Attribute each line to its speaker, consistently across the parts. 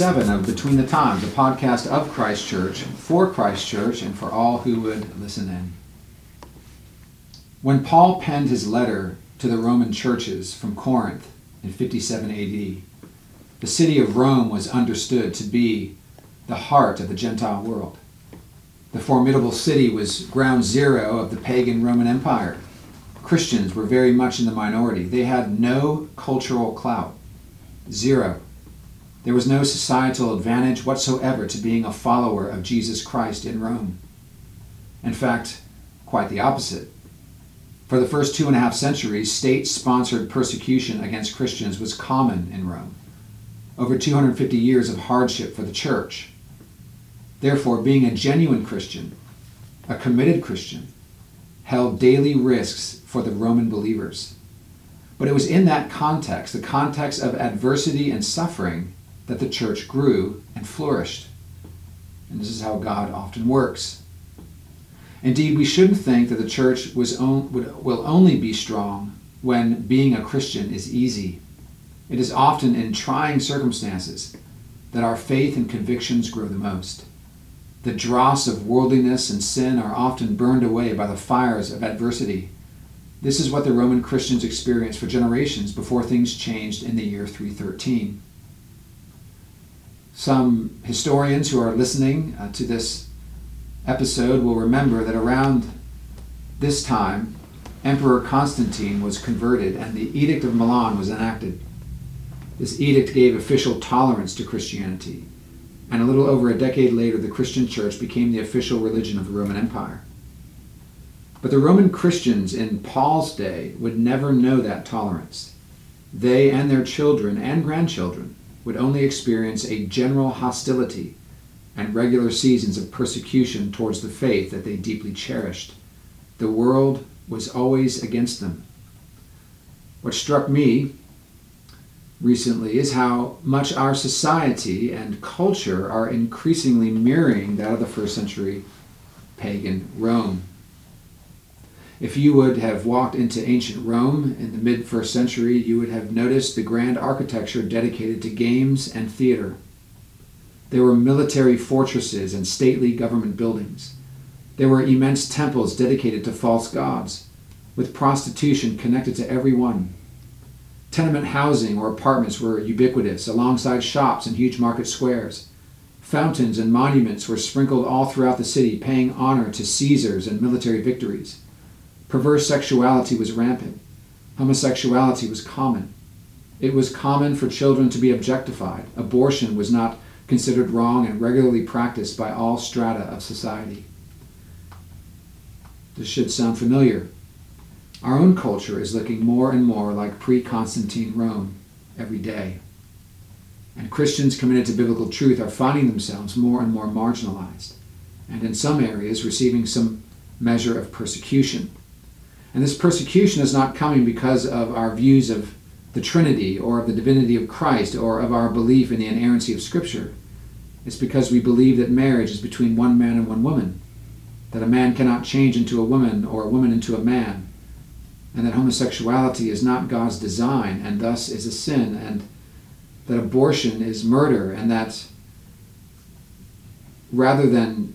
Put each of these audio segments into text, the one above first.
Speaker 1: episode 147 of Between the Times, a podcast of Christ Church, for Christ Church, and for all who would listen in. When Paul penned his letter to the Roman churches from Corinth in 57 AD, the city of Rome was understood to be the heart of the Gentile world. The formidable city was ground zero of the pagan Roman Empire. Christians were very much in the minority. They had no cultural clout. Zero. There was no societal advantage whatsoever to being a follower of Jesus Christ in Rome. In fact, quite the opposite. For the first two and a half centuries, state sponsored persecution against Christians was common in Rome. Over 250 years of hardship for the church. Therefore, being a genuine Christian, a committed Christian, held daily risks for the Roman believers. But it was in that context, the context of adversity and suffering, that the church grew and flourished. And this is how God often works. Indeed, we shouldn't think that the church was on, would, will only be strong when being a Christian is easy. It is often in trying circumstances that our faith and convictions grow the most. The dross of worldliness and sin are often burned away by the fires of adversity. This is what the Roman Christians experienced for generations before things changed in the year 313. Some historians who are listening uh, to this episode will remember that around this time, Emperor Constantine was converted and the Edict of Milan was enacted. This edict gave official tolerance to Christianity, and a little over a decade later, the Christian church became the official religion of the Roman Empire. But the Roman Christians in Paul's day would never know that tolerance. They and their children and grandchildren would only experience a general hostility and regular seasons of persecution towards the faith that they deeply cherished. The world was always against them. What struck me recently is how much our society and culture are increasingly mirroring that of the first century pagan Rome. If you would have walked into ancient Rome in the mid first century, you would have noticed the grand architecture dedicated to games and theater. There were military fortresses and stately government buildings. There were immense temples dedicated to false gods, with prostitution connected to every one. Tenement housing or apartments were ubiquitous, alongside shops and huge market squares. Fountains and monuments were sprinkled all throughout the city, paying honor to Caesars and military victories. Perverse sexuality was rampant. Homosexuality was common. It was common for children to be objectified. Abortion was not considered wrong and regularly practiced by all strata of society. This should sound familiar. Our own culture is looking more and more like pre Constantine Rome every day. And Christians committed to biblical truth are finding themselves more and more marginalized, and in some areas receiving some measure of persecution. And this persecution is not coming because of our views of the Trinity or of the divinity of Christ or of our belief in the inerrancy of Scripture. It's because we believe that marriage is between one man and one woman, that a man cannot change into a woman or a woman into a man, and that homosexuality is not God's design and thus is a sin, and that abortion is murder, and that rather than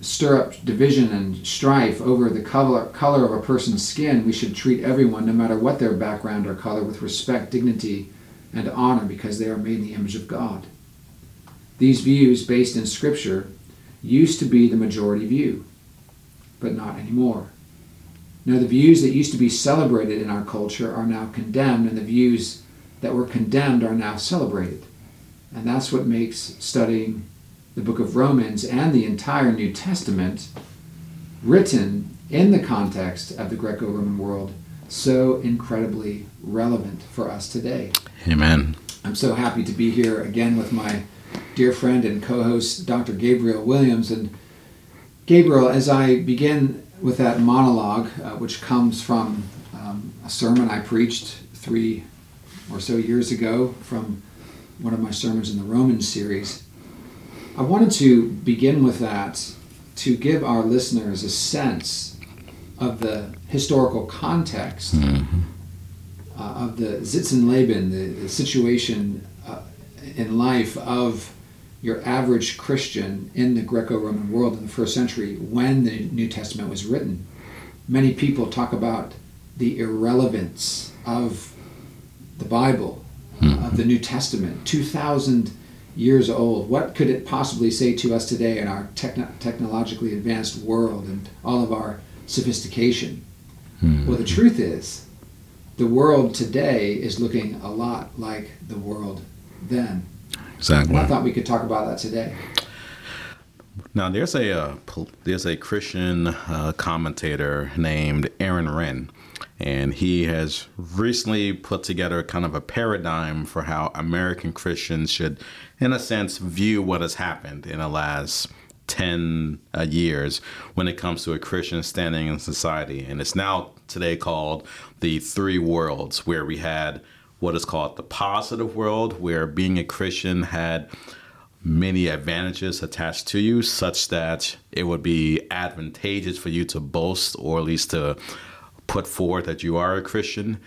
Speaker 1: stir up division and strife over the color, color of a person's skin, we should treat everyone, no matter what their background or color, with respect, dignity, and honor because they are made in the image of God. These views, based in Scripture, used to be the majority view, but not anymore. Now, the views that used to be celebrated in our culture are now condemned, and the views that were condemned are now celebrated. And that's what makes studying the book of Romans and the entire New Testament, written in the context of the Greco Roman world, so incredibly relevant for us today.
Speaker 2: Amen.
Speaker 1: I'm so happy to be here again with my dear friend and co host, Dr. Gabriel Williams. And Gabriel, as I begin with that monologue, uh, which comes from um, a sermon I preached three or so years ago from one of my sermons in the Romans series, I wanted to begin with that to give our listeners a sense of the historical context mm-hmm. uh, of the Sitz im Leben, the, the situation uh, in life of your average Christian in the Greco Roman world in the first century when the New Testament was written. Many people talk about the irrelevance of the Bible,
Speaker 2: Hmm.
Speaker 1: of the New Testament, 2,000 years old. What could it possibly say to us today in our techno- technologically advanced world and all of our sophistication? Well, the truth is, the world today is looking a lot like the world then.
Speaker 2: Exactly.
Speaker 1: I thought we could talk about that today.
Speaker 2: Now, there's a uh, there's a Christian uh, commentator named Aaron Renn, and he has recently put together kind of a paradigm for how American Christians should, in a sense, view what has happened in the last 10 uh, years when it comes to a Christian standing in society. And it's now today called the three worlds, where we had what is called the positive world, where being a Christian had many advantages attached to you, such that it would be advantageous for you to boast or at least to put forward that you are a Christian.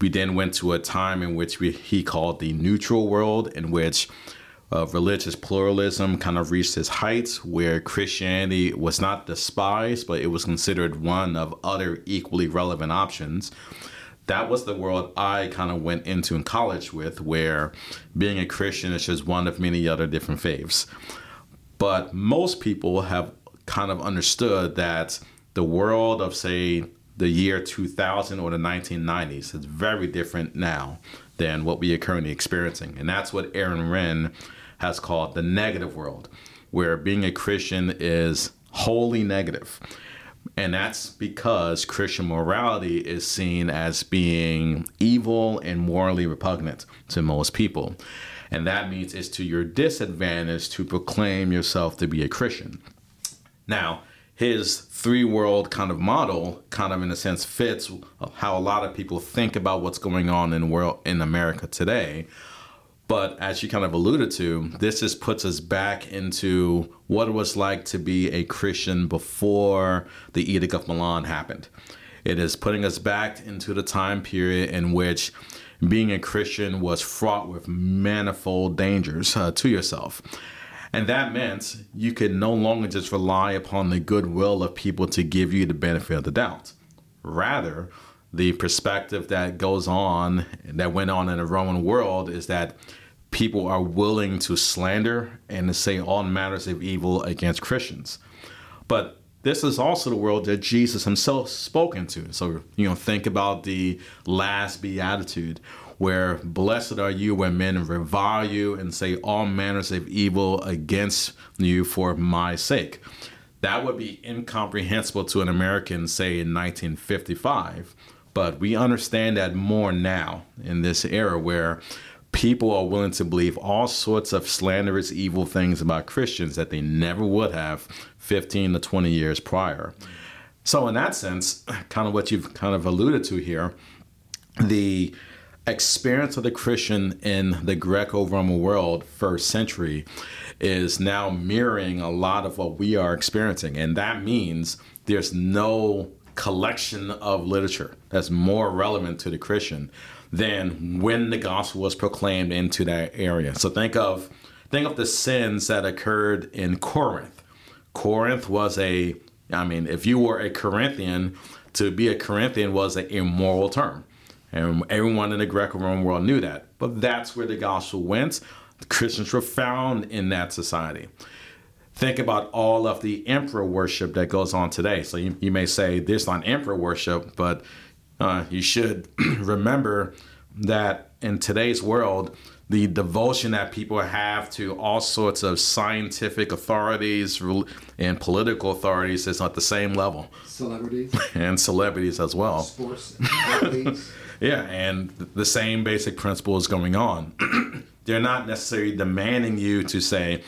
Speaker 2: We then went to a time in which we, he called the neutral world, in which uh, religious pluralism kind of reached its heights, where Christianity was not despised, but it was considered one of other equally relevant options that was the world I kind of went into in college with, where being a Christian is just one of many other different faiths. But most people have kind of understood that the world of, say, the year 2000 or the 1990s. It's very different now than what we are currently experiencing. And that's what Aaron Renn has called the negative world, where being a Christian is wholly negative. And that's because Christian morality is seen as being evil and morally repugnant to most people. And that means it's to your disadvantage to proclaim yourself to be a Christian. Now, his three world kind of model kind of in a sense fits how a lot of people think about what's going on in world in America today. But as you kind of alluded to, this just puts us back into what it was like to be a Christian before the Edict of Milan happened. It is putting us back into the time period in which being a Christian was fraught with manifold dangers uh, to yourself. And that meant you could no longer just rely upon the goodwill of people to give you the benefit of the doubt. Rather, the perspective that goes on, that went on in the Roman world, is that people are willing to slander and to say all matters of evil against Christians. But this is also the world that Jesus himself spoke into. So, you know, think about the last beatitude where blessed are you when men revile you and say all manners of evil against you for my sake. That would be incomprehensible to an American, say, in 1955. But we understand that more now in this era where people are willing to believe all sorts of slanderous, evil things about Christians that they never would have 15 to 20 years prior. So, in that sense, kind of what you've kind of alluded to here, the experience of the Christian in the Greco Roman world, first century, is now mirroring a lot of what we are experiencing. And that means there's no collection of literature that's more relevant to the Christian than when the gospel was proclaimed into that area. So think of think of the sins that occurred in Corinth. Corinth was a I mean, if you were a Corinthian, to be a Corinthian was an immoral term. And everyone in the Greco-Roman world knew that. But that's where the gospel went. The Christians were found in that society. Think about all of the emperor worship that goes on today. So you, you may say there's not emperor worship, but uh, you should remember that in today's world, the devotion that people have to all sorts of scientific authorities and political authorities is at the same level.
Speaker 1: Celebrities.
Speaker 2: and celebrities as well.
Speaker 1: Sports athletes.
Speaker 2: Yeah, and the same basic principle is going on. They're not necessarily demanding you to say,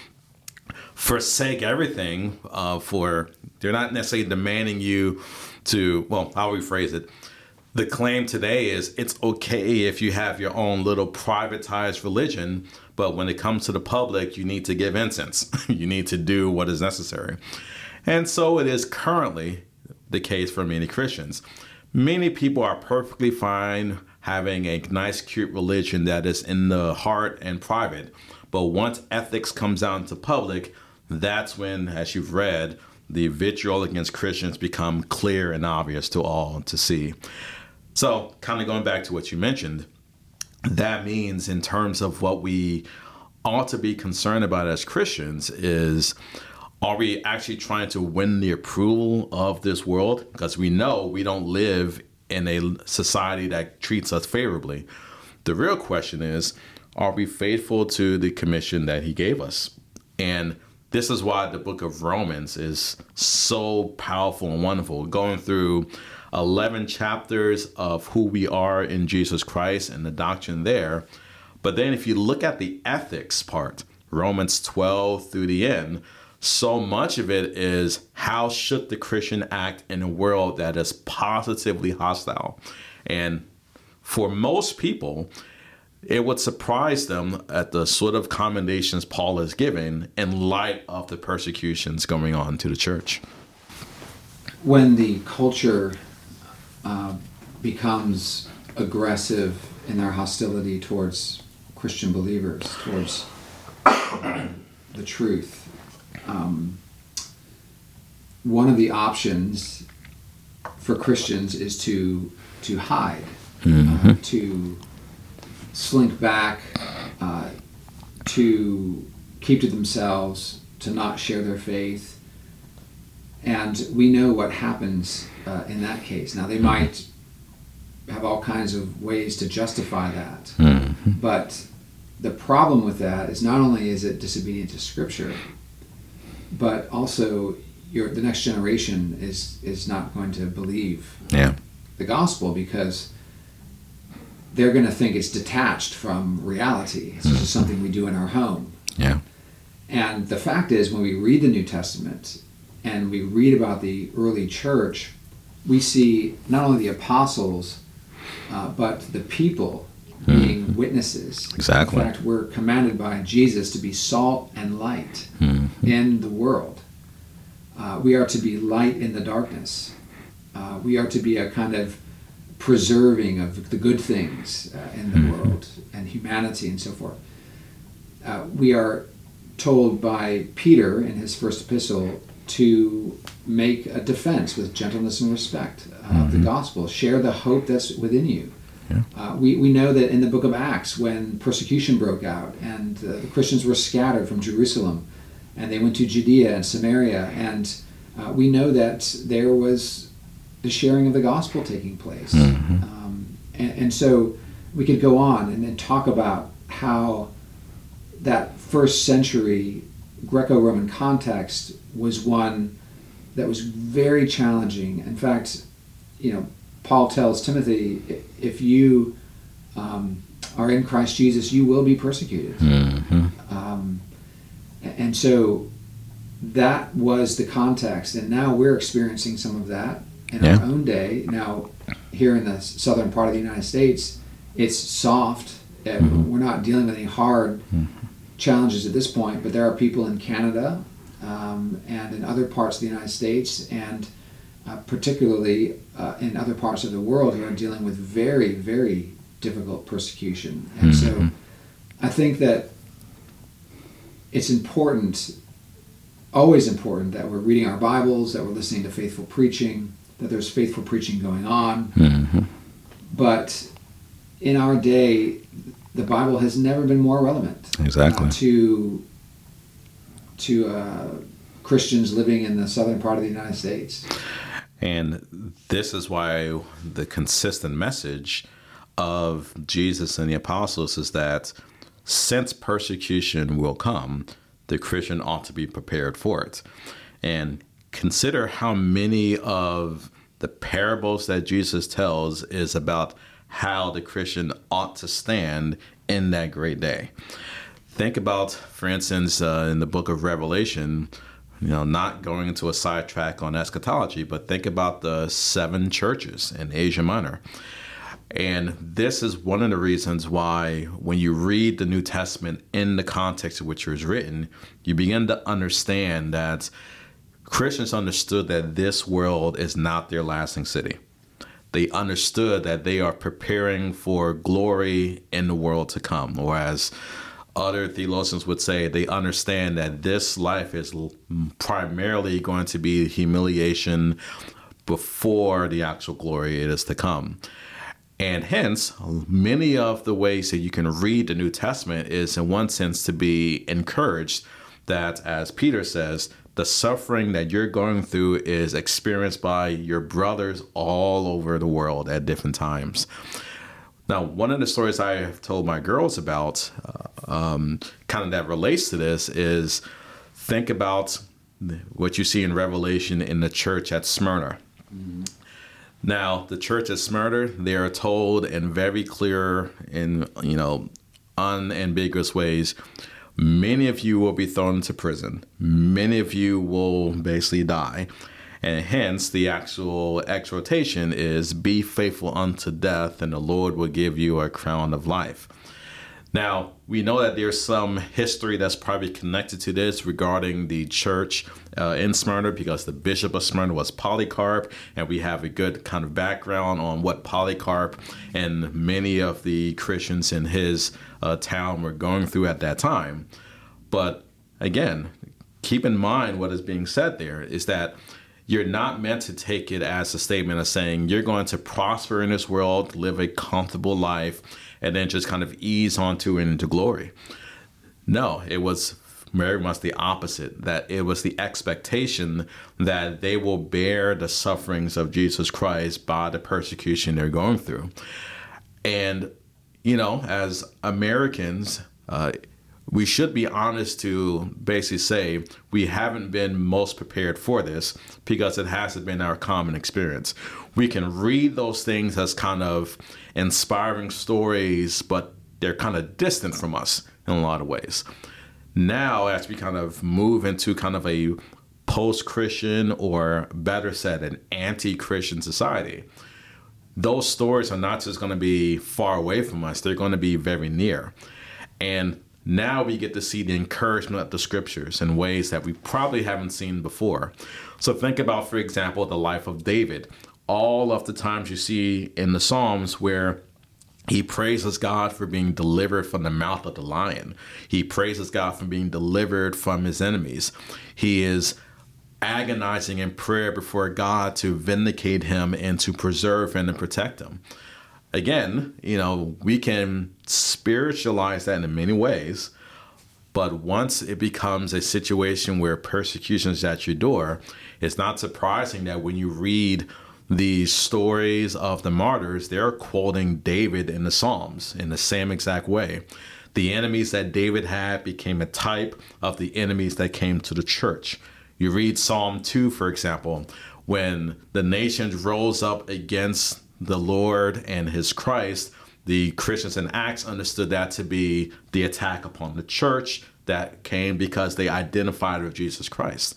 Speaker 2: forsake everything uh, for, they're not necessarily demanding you to, well, I'll rephrase it the claim today is it's okay if you have your own little privatized religion, but when it comes to the public, you need to give incense. you need to do what is necessary. And so it is currently the case for many Christians. Many people are perfectly fine having a nice, cute religion that is in the heart and private. But once ethics comes out into public, that's when, as you've read, the vitriol against Christians become clear and obvious to all to see. So, kind of going back to what you mentioned, that means in terms of what we ought to be concerned about as Christians is are we actually trying to win the approval of this world? Because we know we don't live in a society that treats us favorably. The real question is are we faithful to the commission that he gave us? And this is why the book of Romans is so powerful and wonderful, going through 11 chapters of who we are in Jesus Christ and the doctrine there. But then if you look at the ethics part, Romans 12 through the end, so much of it is how should the Christian act in a world that is positively hostile? And for most people, it would surprise them at the sort of commendations Paul is giving in light of the persecutions going on to the church.
Speaker 1: When the culture uh, becomes aggressive in their hostility towards Christian believers, towards uh, the truth, um, one of the options for Christians is to to hide, mm-hmm. uh, to slink back, uh, to keep to themselves, to not share their faith. And we know what happens uh, in that case. Now, they mm-hmm. might have all kinds of ways to justify that. Mm-hmm. But the problem with that is not only is it disobedient to Scripture, but also your, the next generation is, is not going to believe
Speaker 2: yeah.
Speaker 1: the gospel because they're going to think it's detached from reality. It's mm-hmm. just something we do in our home.
Speaker 2: Yeah.
Speaker 1: And the fact is, when we read the New Testament and we read about the early church, we see not only the apostles, uh, but the people mm-hmm. being witnesses.
Speaker 2: Exactly.
Speaker 1: In fact, we're commanded by Jesus to be salt and light mm-hmm. in the world. Uh, we are to be light in the darkness. Uh, we are to be a kind of preserving of the good things uh, in the mm-hmm. world and humanity and so forth. Uh, we are told by Peter in his first epistle to make a defense with gentleness and respect of mm-hmm. the gospel. Share the hope that's within you. Yeah. Uh, we, we know that in the book of Acts, when persecution broke out and uh, the Christians were scattered from Jerusalem and they went to Judea and Samaria, and uh, we know that there was the sharing of the gospel taking place. Mm-hmm. Um, and, and, so we could go on and then talk about how that first century Greco Roman context was one that was very challenging. In fact, you know, Paul tells Timothy, if you um, are in Christ Jesus, you will be persecuted. Mm-hmm. Um, and so that was the context. And now we're experiencing some of that in yeah. our own day. Now, here in the southern part of the United States, it's soft. Mm-hmm. We're not dealing with any hard mm-hmm. challenges at this point, but there are people in Canada um, and in other parts of the United States, and uh, particularly uh, in other parts of the world, who are dealing with very, very difficult persecution. And mm-hmm. so I think that it's important, always important, that we're reading our Bibles, that we're listening to faithful preaching, that there's faithful preaching going on. Mm-hmm. But in our day, the Bible has never been more relevant.
Speaker 2: Exactly.
Speaker 1: Uh, to to uh, Christians living in the southern part of the United States.
Speaker 2: And this is why the consistent message of Jesus and the apostles is that since persecution will come, the Christian ought to be prepared for it. And consider how many of the parables that Jesus tells is about how the Christian ought to stand in that great day. Think about, for instance, uh, in the book of Revelation, you know, not going into a sidetrack on eschatology, but think about the seven churches in Asia Minor. And this is one of the reasons why, when you read the New Testament in the context of which it was written, you begin to understand that Christians understood that this world is not their lasting city. they understood that they are preparing for glory in the world to come. Or as other theologians would say, they understand that this life is primarily going to be humiliation before the actual glory it is to come. And hence, many of the ways that you can read the New Testament is, in one sense, to be encouraged that, as Peter says, the suffering that you're going through is experienced by your brothers all over the world at different times. Now, one of the stories I have told my girls about, uh, um, kind of that relates to this, is think about what you see in Revelation in the church at Smyrna. Mm-hmm. Now, the church at Smyrna, they are told in very clear and you know unambiguous ways Many of you will be thrown into prison. Many of you will basically die. And hence, the actual exhortation is be faithful unto death, and the Lord will give you a crown of life. Now, we know that there's some history that's probably connected to this regarding the church uh, in Smyrna because the bishop of Smyrna was Polycarp, and we have a good kind of background on what Polycarp and many of the Christians in his uh, town were going through at that time. But again, keep in mind what is being said there is that you're not meant to take it as a statement of saying you're going to prosper in this world, live a comfortable life, and then just kind of ease onto it into glory. No, it was very much the opposite, that it was the expectation that they will bear the sufferings of Jesus Christ by the persecution they're going through. And, you know, as Americans, uh, we should be honest to basically say we haven't been most prepared for this because it hasn't been our common experience. We can read those things as kind of inspiring stories, but they're kind of distant from us in a lot of ways. Now, as we kind of move into kind of a post Christian or better said, an anti Christian society, those stories are not just going to be far away from us, they're going to be very near. And now we get to see the encouragement of the scriptures in ways that we probably haven't seen before. So think about, for example, the life of David. All of the times you see in the Psalms where he praises God for being delivered from the mouth of the lion. He praises God for being delivered from his enemies. He is agonizing in prayer before God to vindicate him and to preserve him and protect him again, you know, we can spiritualize that in many ways. But once it becomes a situation where persecution is at your door, it's not surprising that when you read the stories of the martyrs, they're quoting David in the Psalms in the same exact way. The enemies that David had became a type of the enemies that came to the church. You read Psalm 2, for example, when the nations rose up against the Lord and his Christ, the Christians in Acts understood that to be the attack upon the church that came because they identified with Jesus Christ.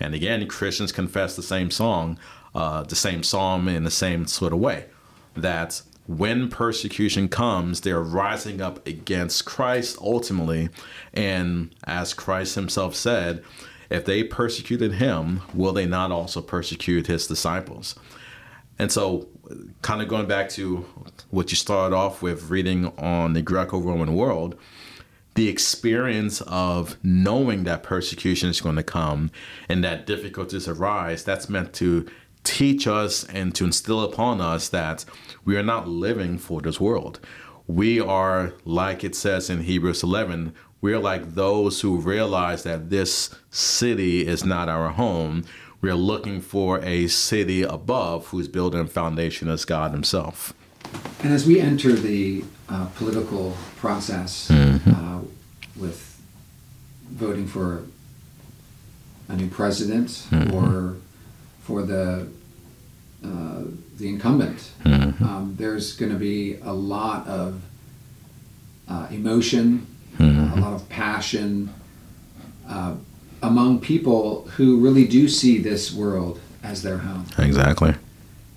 Speaker 2: And again, Christians confess the same song, uh, the same psalm in the same sort of way that when persecution comes, they're rising up against Christ ultimately. And as Christ himself said, if they persecuted him, will they not also persecute his disciples? And so, kind of going back to what you started off with reading on the Greco Roman world, the experience of knowing that persecution is going to come and that difficulties arise, that's meant to teach us and to instill upon us that we are not living for this world. We are, like it says in Hebrews 11, we're like those who realize that this city is not our home we are looking for a city above whose building foundation is God Himself.
Speaker 1: And as we enter the uh, political process mm-hmm. uh, with voting for a new president mm-hmm. or for the uh, the incumbent, mm-hmm. um, there's going to be a lot of uh, emotion, a lot of passion uh, among people who really do see this world as their home.
Speaker 2: Exactly.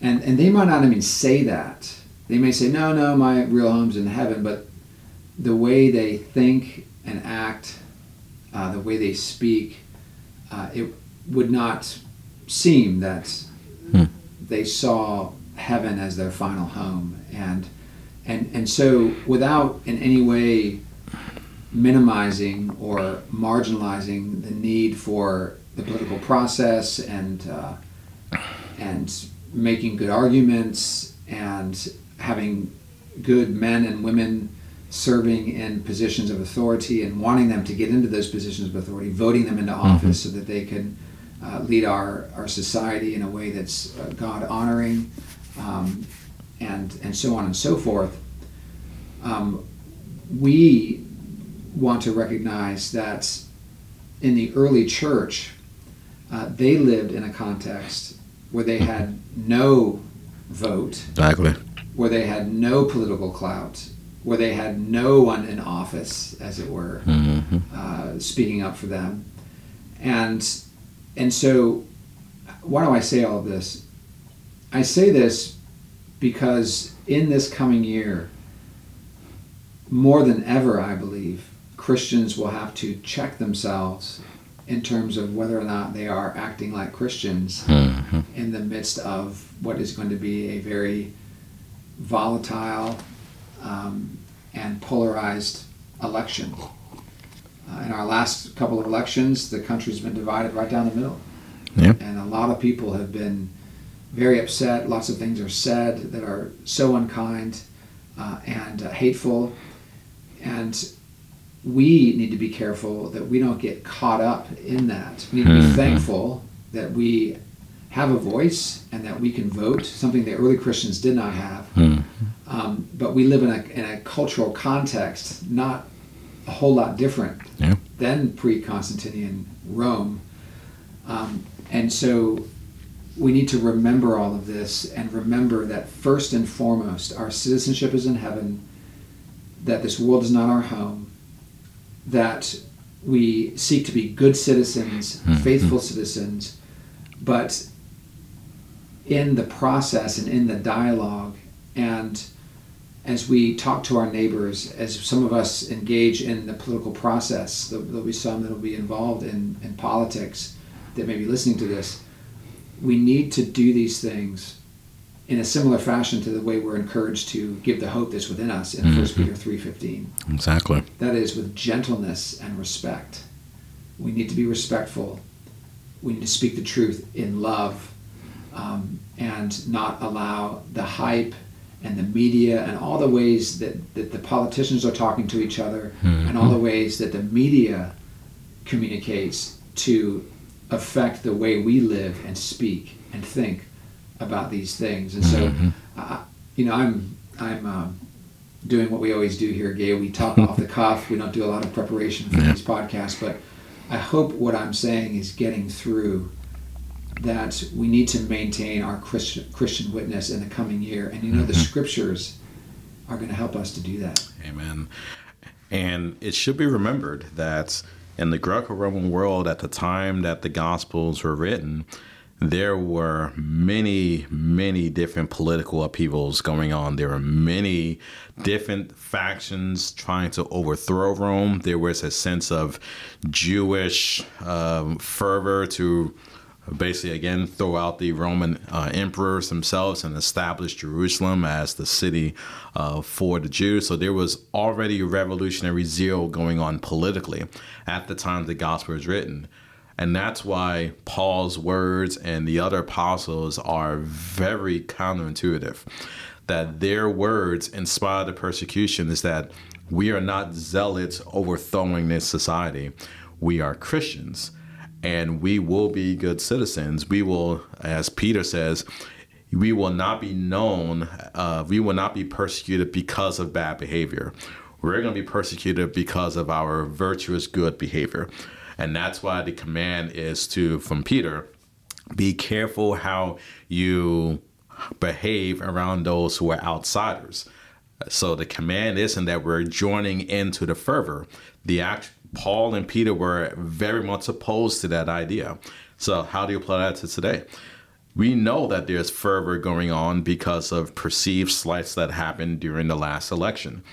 Speaker 1: And and they might not even say that. They may say, "No, no, my real home's in heaven," but the way they think and act, uh, the way they speak, uh, it would not seem that hmm. they saw heaven as their final home, and and and so without in any way minimizing or marginalizing the need for the political process and uh, and making good arguments and having good men and women serving in positions of authority and wanting them to get into those positions of authority, voting them into office mm-hmm. so that they can uh, lead our, our society in a way that's uh, God honoring, um, and, and so on and so forth. Um, we want to recognize that in the early church, uh, they lived in a context where they had no vote,
Speaker 2: exactly.
Speaker 1: where they had no political clout, where they had no one in office, as it were, mm-hmm. uh, speaking up for them, and and so why do I say all of this? I say this because in this coming year, more than ever, I believe Christians will have to check themselves in terms of whether or not they are acting like Christians mm-hmm. in the midst of what is going to be a very volatile um, and polarized election. Uh, in our last couple of elections, the country's been divided right down the middle. And a lot of people have been very upset. Lots of things are said that are so unkind uh, and uh, hateful. And we need to be careful that we don't get caught up in that. We need to be mm-hmm. thankful that we have a voice and that we can vote, something the early Christians did not have. Mm-hmm. Um, but we live in a, in a cultural context not a whole lot different
Speaker 2: yeah.
Speaker 1: than pre Constantinian Rome. Um, and so we need to remember all of this and remember that first and foremost, our citizenship is in heaven, that this world is not our home, that we seek to be good citizens, mm-hmm. faithful citizens, but in the process and in the dialogue and as we talk to our neighbors, as some of us engage in the political process, there'll, be some that will be involved in, in politics that may be listening to this. We need to do these things in a similar fashion to the way we're encouraged to give the hope that's within us in mm-hmm. 1 Peter 3.15.
Speaker 2: Exactly.
Speaker 1: That is with gentleness and respect. We need to be respectful. We need to speak the truth in love um, and not allow the hype and the media and all the ways that, that the politicians are talking to each other mm-hmm. and all the ways that the media communicates to affect the way we live and speak and think about these things. And so, mm-hmm. uh, you know, I'm I'm um, doing what we always do here, Gay. We talk off the cuff. We don't do a lot of preparation for yeah. these podcasts, but I hope what I'm saying is getting through that we need to maintain our Christian Christian witness in the coming year. And you know, mm-hmm. the scriptures are going to help us to do that.
Speaker 2: Amen. And it should be remembered that in the Greco-Roman world at the time that the Gospels were written, there were many, many different political upheavals going on. There were many different factions trying to overthrow Rome. There was a sense of Jewish um, fervor to basically again throw out the Roman uh, emperors themselves and establish Jerusalem as the city uh, for the Jews. So there was already revolutionary zeal going on politically at the time the gospel was written. And that's why Paul's words and the other apostles are very counterintuitive. That their words, in spite of the persecution, is that we are not zealots overthrowing this society. We are Christians and we will be good citizens. We will, as Peter says, we will not be known, uh, we will not be persecuted because of bad behavior. We're going to be persecuted because of our virtuous good behavior. And that's why the command is to, from Peter, be careful how you behave around those who are outsiders. So the command isn't that we're joining into the fervor. The act, Paul and Peter were very much opposed to that idea. So how do you apply that to today? We know that there's fervor going on because of perceived slights that happened during the last election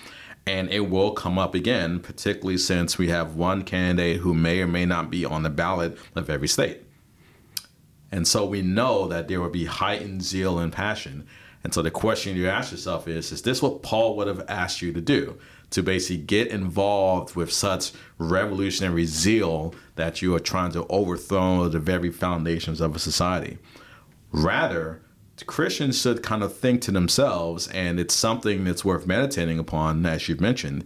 Speaker 2: and it will come up again, particularly since we have one candidate who may or may not be on the ballot of every state. And so we know that there will be heightened zeal and passion. And so the question you ask yourself is Is this what Paul would have asked you to do? To basically get involved with such revolutionary zeal that you are trying to overthrow the very foundations of a society. Rather, Christians should kind of think to themselves, and it's something that's worth meditating upon, as you've mentioned.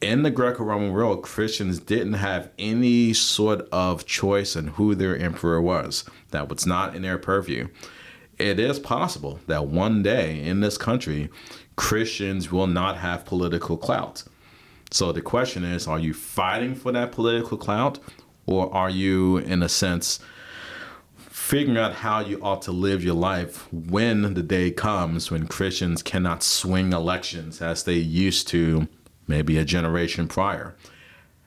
Speaker 2: In the Greco Roman world, Christians didn't have any sort of choice in who their emperor was. That was not in their purview. It is possible that one day in this country, Christians will not have political clout. So the question is are you fighting for that political clout, or are you, in a sense, figuring out how you ought to live your life when the day comes when Christians cannot swing elections as they used to maybe a generation prior.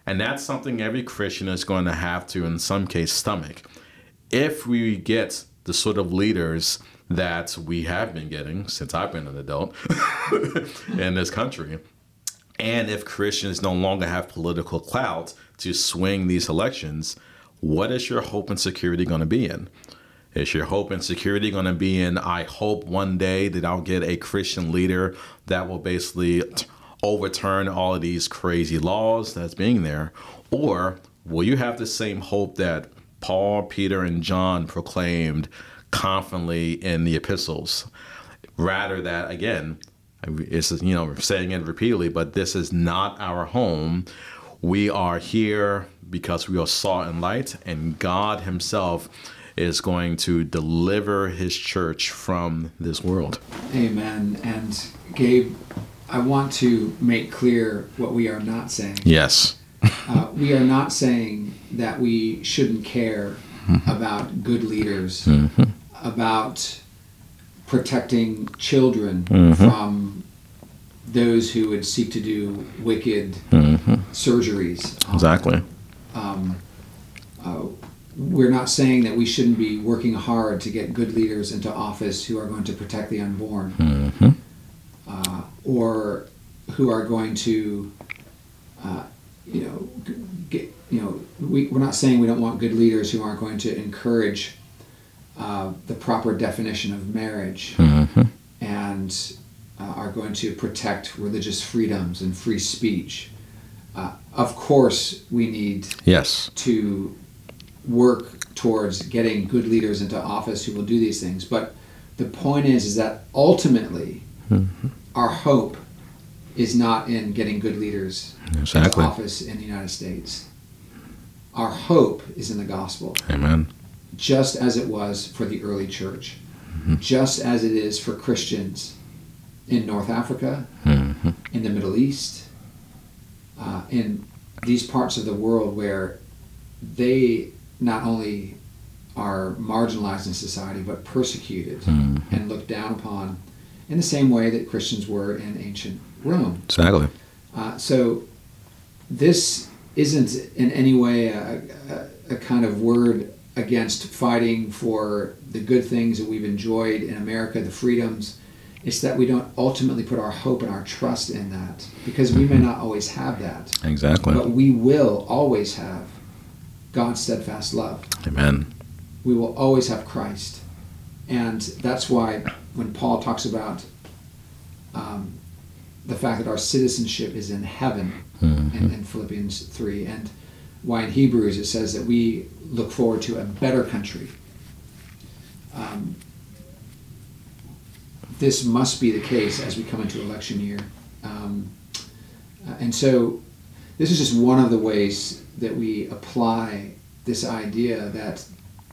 Speaker 2: And that's something every Christian is going to have to, in some case, stomach. If we get the sort of leaders that we have been getting since I've been an adult in this country, and if Christians no longer have political clout to swing these elections, what is your hope and security going to be in? Is your hope and security going to be in, I hope one day that I'll get a Christian leader that will basically overturn all of these crazy laws that's being there? Or will you have the same hope that Paul, Peter, and John proclaimed confidently in the epistles? Rather that, again, it's, you know, saying it repeatedly, but this is not our home. We are here because we are salt and light, and God Himself is going to deliver his church from this world.
Speaker 1: Amen. And Gabe, I want to make clear what we are not saying.
Speaker 2: Yes.
Speaker 1: uh, we are not saying that we shouldn't care mm-hmm. about good leaders, mm-hmm. about protecting children mm-hmm. from those who would seek to do wicked surgeries.
Speaker 2: Exactly.
Speaker 1: Um, uh, we're not saying that we shouldn't be working hard to get good leaders into office who are going to protect the unborn mm-hmm. uh, or who are going to uh, you know get you know we, we're not saying we don't want good leaders who aren't going to encourage uh, the proper definition of marriage mm-hmm. and uh, are going to protect religious freedoms and free speech uh, of course we need
Speaker 2: yes
Speaker 1: to work towards getting good leaders into office who will do these things. But the point is, is that ultimately, mm-hmm. our hope is not in getting good leaders
Speaker 2: exactly.
Speaker 1: into office in the United States. Our hope is in the gospel.
Speaker 2: Amen.
Speaker 1: Just as it was for the early church, mm-hmm. just as it is for Christians in North Africa, mm-hmm. in the Middle East, uh, in these parts of the world where they not only are marginalized in society but persecuted mm-hmm. and looked down upon in the same way that Christians were in ancient Rome.
Speaker 2: Exactly.
Speaker 1: Uh, so this isn't in any way a, a, a, kind of word against fighting for the good things that we've enjoyed in America, the freedoms. It's that we don't ultimately put our hope and our trust in that because we may mm-hmm. not always have that.
Speaker 2: Exactly.
Speaker 1: But we will always have God's steadfast love.
Speaker 2: Amen.
Speaker 1: We will always have Christ. And that's why when Paul talks about um, the fact that our citizenship is in heaven mm-hmm. in, in, Philippians 3, and why in Hebrews it says that we look forward to a better country. Um, this must be the case as we come into election year. Um, uh, and so this is just one of the ways that we apply this idea that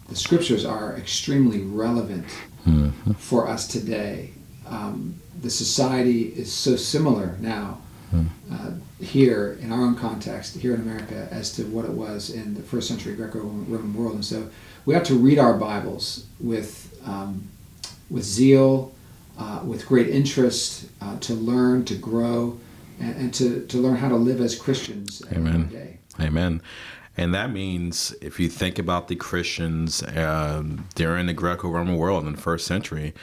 Speaker 1: the scriptures are extremely relevant mm-hmm. for us today. Um, the society is so similar now mm. uh, here in our own context, here in America, as to what it was in the first century Greco-Roman world. And so we have to read our Bibles with um, with zeal, uh, with great interest, uh, to learn, to grow, and, and to, to learn how to live as Christians
Speaker 2: Amen.
Speaker 1: every day.
Speaker 2: Amen. And that means if you think about the Christians um, during the Greco Roman world in the first century,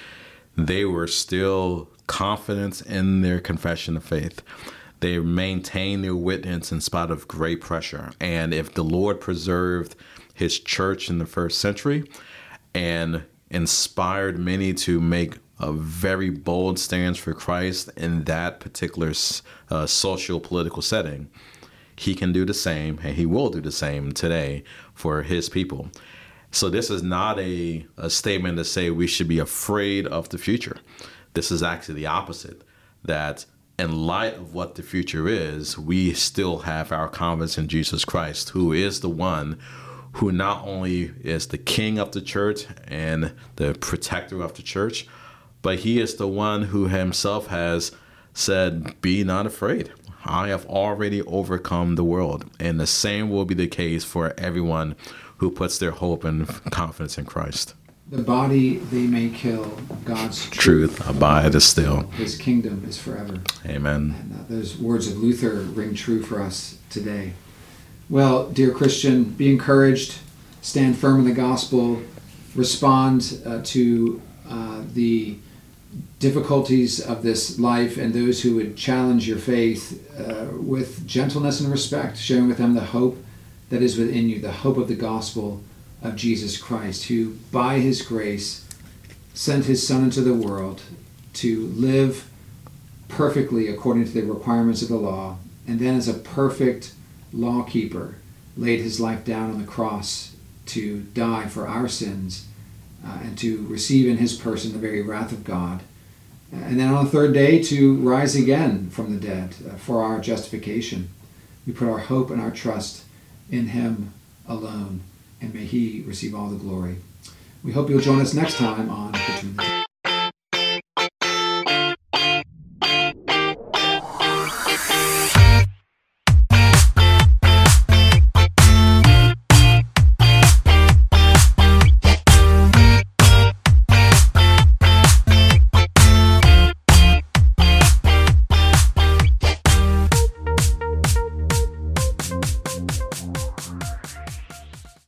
Speaker 2: they were still confident in their confession of faith. They maintained their witness in spite of great pressure. And if the Lord preserved his church in the first century and inspired many to make a very bold stance for Christ in that particular uh, social political setting, he can do the same and he will do the same today for his people. So this is not a, a statement to say we should be afraid of the future. This is actually the opposite. That in light of what the future is, we still have our confidence in Jesus Christ, who is the one who not only is the king of the church and the protector of the church, but he is the one who himself has said, Be not afraid. I have already overcome the world. And the same will be the case for everyone who puts their hope and confidence in Christ.
Speaker 1: The body they may kill, God's
Speaker 2: truth, truth abide still.
Speaker 1: His kingdom is forever.
Speaker 2: Amen.
Speaker 1: And uh, those words of Luther ring true for us today. Well, dear Christian, be encouraged, stand firm in the gospel, respond uh, to uh, the difficulties of this life and those who would challenge your faith uh, with gentleness and respect, sharing with them the hope that is within you, the hope of the gospel of Jesus Christ, who by his grace sent his Son into the world to live perfectly according to the requirements of the law, and then as a perfect lawkeeper laid his life down on the cross to die for our sins uh, and to receive in his person the very wrath of God. And then on the third day to rise again from the dead uh, for our justification. We put our hope and our trust in him alone, and may he receive all the glory. We hope you'll join us next time on